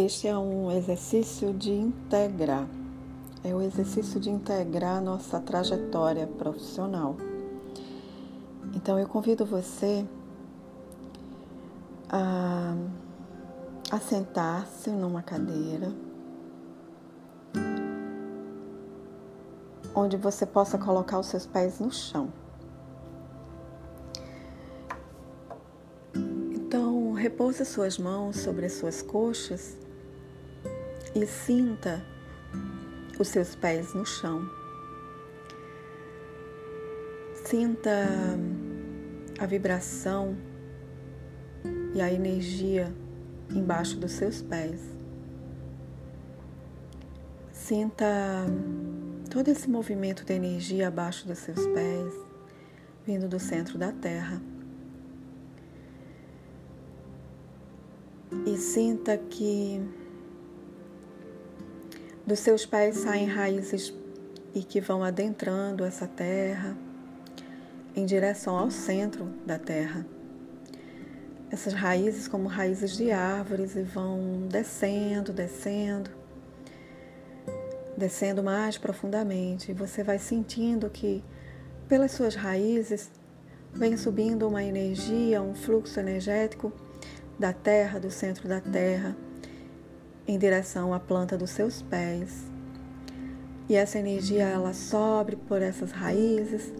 Este é um exercício de integrar, é o exercício de integrar nossa trajetória profissional. Então eu convido você a, a sentar-se numa cadeira onde você possa colocar os seus pés no chão. Então, repouse suas mãos sobre as suas coxas e sinta os seus pés no chão. Sinta a vibração e a energia embaixo dos seus pés. Sinta todo esse movimento de energia abaixo dos seus pés, vindo do centro da Terra. E sinta que dos seus pés saem raízes e que vão adentrando essa terra em direção ao centro da terra. Essas raízes, como raízes de árvores, e vão descendo, descendo, descendo mais profundamente. E você vai sentindo que, pelas suas raízes, vem subindo uma energia, um fluxo energético da terra, do centro da terra em direção à planta dos seus pés. E essa energia ela sobe por essas raízes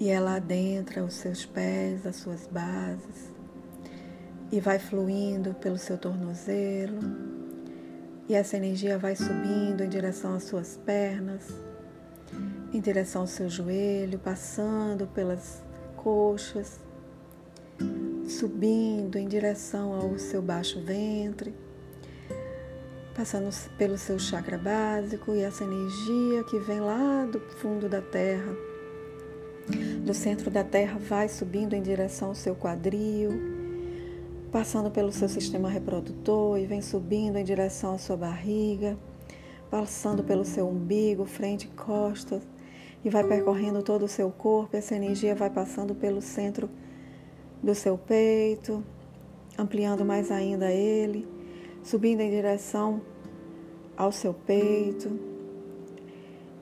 e ela adentra os seus pés, as suas bases e vai fluindo pelo seu tornozelo. E essa energia vai subindo em direção às suas pernas, em direção ao seu joelho, passando pelas coxas, subindo em direção ao seu baixo ventre, passando pelo seu chakra básico e essa energia que vem lá do fundo da terra, do centro da terra, vai subindo em direção ao seu quadril, passando pelo seu sistema reprodutor e vem subindo em direção à sua barriga, passando pelo seu umbigo, frente e costas e vai percorrendo todo o seu corpo. Essa energia vai passando pelo centro do seu peito, ampliando mais ainda ele, subindo em direção ao seu peito.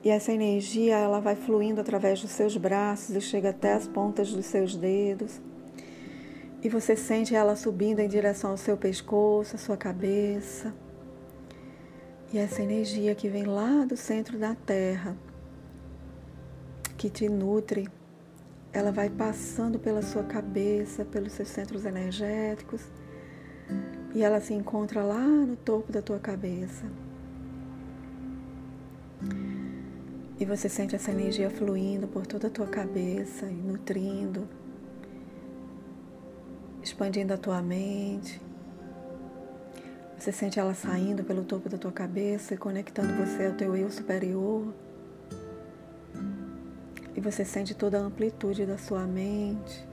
E essa energia ela vai fluindo através dos seus braços e chega até as pontas dos seus dedos. E você sente ela subindo em direção ao seu pescoço, à sua cabeça. E essa energia que vem lá do centro da terra, que te nutre, ela vai passando pela sua cabeça, pelos seus centros energéticos e ela se encontra lá no topo da tua cabeça. E você sente essa energia fluindo por toda a tua cabeça e nutrindo, expandindo a tua mente. Você sente ela saindo pelo topo da tua cabeça e conectando você ao teu eu superior. Você sente toda a amplitude da sua mente.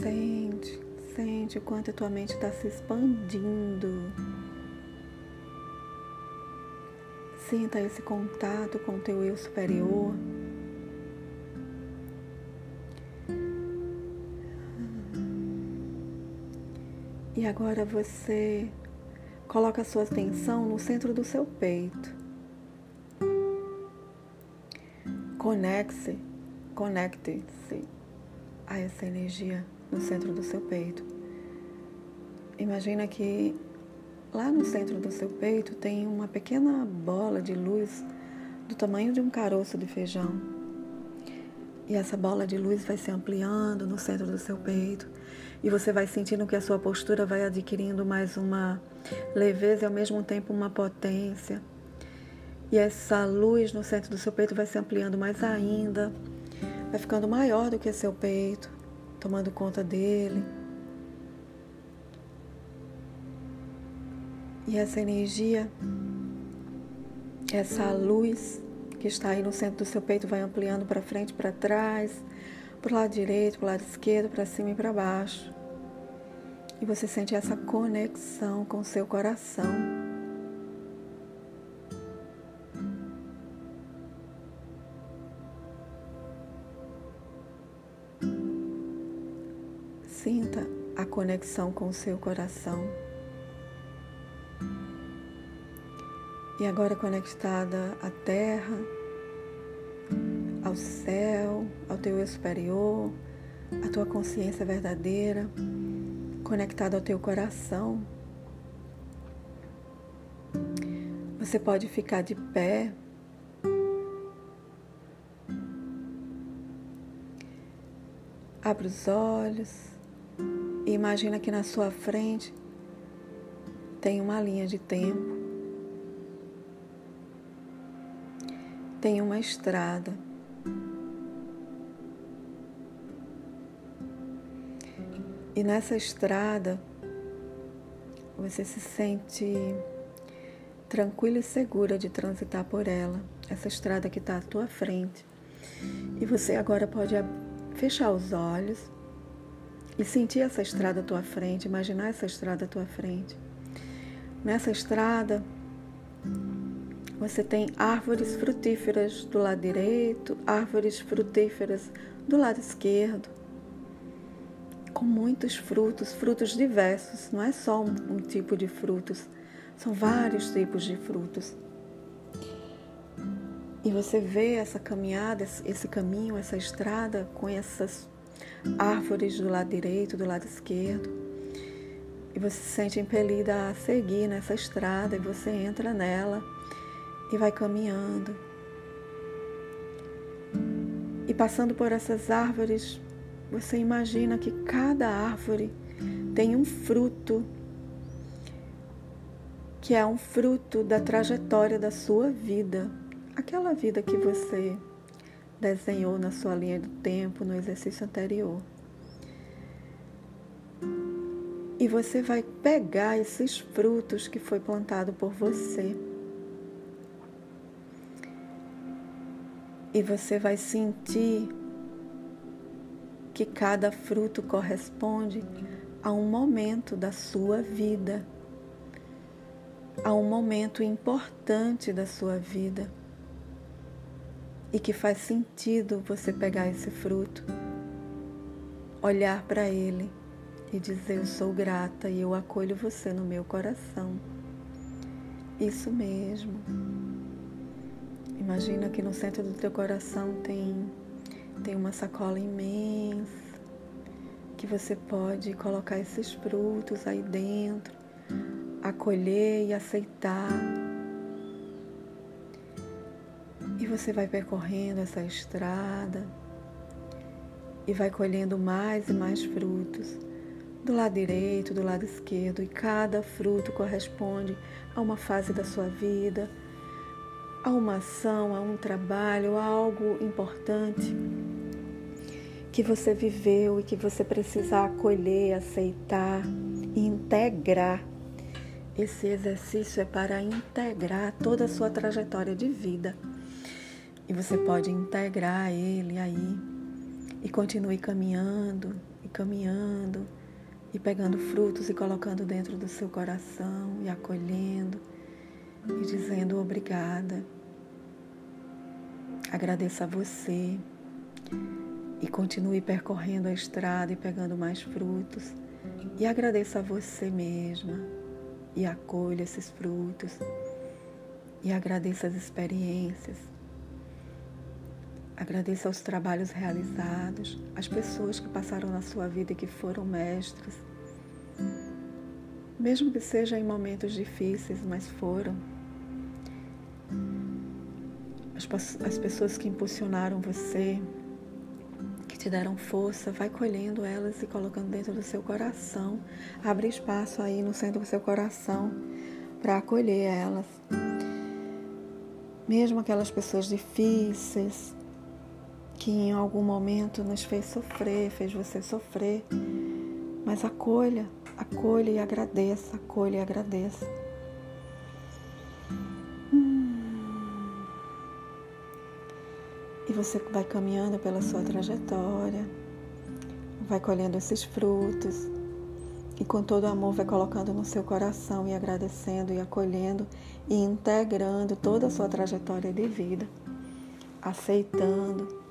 Sente, sente o quanto a tua mente está se expandindo. Sinta esse contato com o teu eu superior. E agora você coloca a sua atenção no centro do seu peito. Conecte-se, conecte-se a essa energia no centro do seu peito. Imagina que lá no centro do seu peito tem uma pequena bola de luz do tamanho de um caroço de feijão. E essa bola de luz vai se ampliando no centro do seu peito e você vai sentindo que a sua postura vai adquirindo mais uma leveza e ao mesmo tempo uma potência. E essa luz no centro do seu peito vai se ampliando mais ainda, vai ficando maior do que seu peito, tomando conta dele. E essa energia, essa luz que está aí no centro do seu peito vai ampliando para frente, para trás, para o lado direito, para o lado esquerdo, para cima e para baixo. E você sente essa conexão com o seu coração. Conexão com o seu coração. E agora conectada à terra, ao céu, ao teu eu superior, à tua consciência verdadeira, conectada ao teu coração. Você pode ficar de pé. Abre os olhos e imagina que na sua frente tem uma linha de tempo. tem uma estrada. E nessa estrada você se sente tranquila e segura de transitar por ela, essa estrada que está à tua frente. E você agora pode fechar os olhos e sentir essa estrada à tua frente, imaginar essa estrada à tua frente. Nessa estrada, você tem árvores frutíferas do lado direito, árvores frutíferas do lado esquerdo, com muitos frutos, frutos diversos, não é só um, um tipo de frutos, são vários tipos de frutos. E você vê essa caminhada, esse caminho, essa estrada com essas árvores do lado direito, do lado esquerdo. E você se sente impelida a seguir nessa estrada e você entra nela e vai caminhando. E passando por essas árvores, você imagina que cada árvore tem um fruto que é um fruto da trajetória da sua vida, aquela vida que você desenhou na sua linha do tempo no exercício anterior. E você vai pegar esses frutos que foi plantado por você e você vai sentir que cada fruto corresponde a um momento da sua vida, a um momento importante da sua vida e que faz sentido você pegar esse fruto, olhar para ele e dizer: Eu sou grata e eu acolho você no meu coração. Isso mesmo. Imagina que no centro do teu coração tem, tem uma sacola imensa que você pode colocar esses frutos aí dentro, acolher e aceitar. Você vai percorrendo essa estrada e vai colhendo mais e mais frutos do lado direito, do lado esquerdo, e cada fruto corresponde a uma fase da sua vida a uma ação, a um trabalho, a algo importante que você viveu e que você precisa acolher, aceitar e integrar. Esse exercício é para integrar toda a sua trajetória de vida. E você pode integrar ele aí e continue caminhando e caminhando e pegando frutos e colocando dentro do seu coração e acolhendo e dizendo obrigada. Agradeça a você e continue percorrendo a estrada e pegando mais frutos. E agradeça a você mesma e acolha esses frutos. E agradeça as experiências. Agradeça os trabalhos realizados, as pessoas que passaram na sua vida e que foram mestres. Mesmo que seja em momentos difíceis, mas foram as, as pessoas que impulsionaram você, que te deram força, vai colhendo elas e colocando dentro do seu coração. Abre espaço aí no centro do seu coração para acolher elas. Mesmo aquelas pessoas difíceis, que em algum momento nos fez sofrer, fez você sofrer, mas acolha, acolha e agradeça, acolha e agradeça. E você vai caminhando pela sua trajetória, vai colhendo esses frutos e com todo amor vai colocando no seu coração e agradecendo e acolhendo e integrando toda a sua trajetória de vida, aceitando.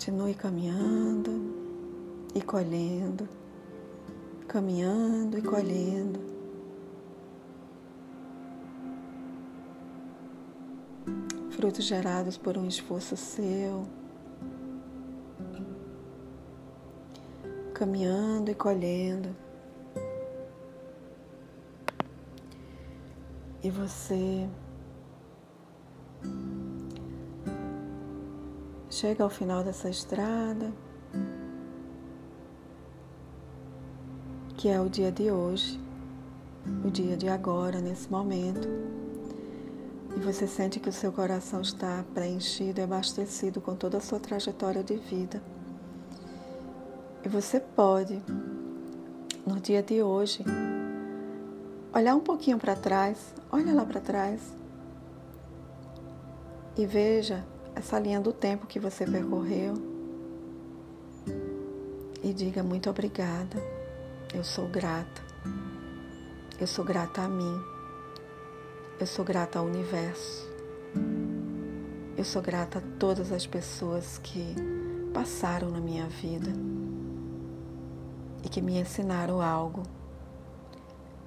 Continue caminhando e colhendo, caminhando e colhendo. Frutos gerados por um esforço seu. Caminhando e colhendo. E você chega ao final dessa estrada, que é o dia de hoje, o dia de agora, nesse momento. E você sente que o seu coração está preenchido e abastecido com toda a sua trajetória de vida. E você pode, no dia de hoje, olhar um pouquinho para trás, olha lá para trás e veja essa linha do tempo que você percorreu e diga muito obrigada. Eu sou grata. Eu sou grata a mim. Eu sou grata ao universo. Eu sou grata a todas as pessoas que passaram na minha vida e que me ensinaram algo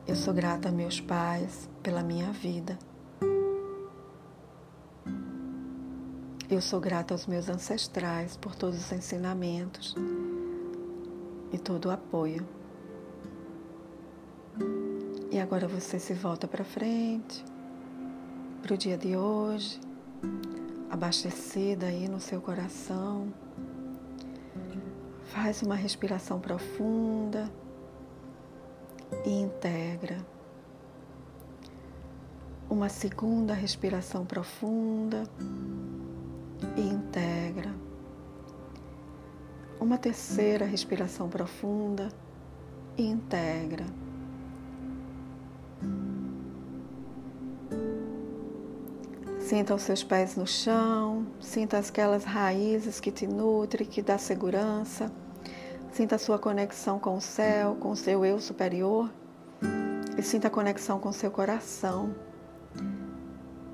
eu sou grata a meus pais pela minha vida. Eu sou grata aos meus ancestrais por todos os ensinamentos e todo o apoio. E agora você se volta para frente, para o dia de hoje, abastecida aí no seu coração. Faz uma respiração profunda e integra. Uma segunda respiração profunda e integra. Uma terceira respiração profunda e integra. Sinta os seus pés no chão, sinta aquelas raízes que te nutrem, que dá segurança. Sinta a sua conexão com o céu, com o seu eu superior e sinta a conexão com o seu coração.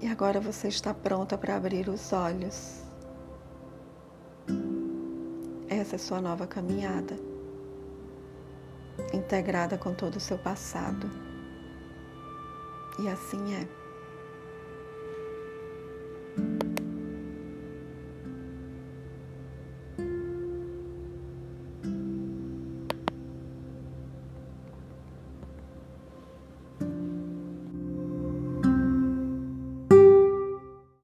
E agora você está pronta para abrir os olhos. Essa é sua nova caminhada, integrada com todo o seu passado. E assim é.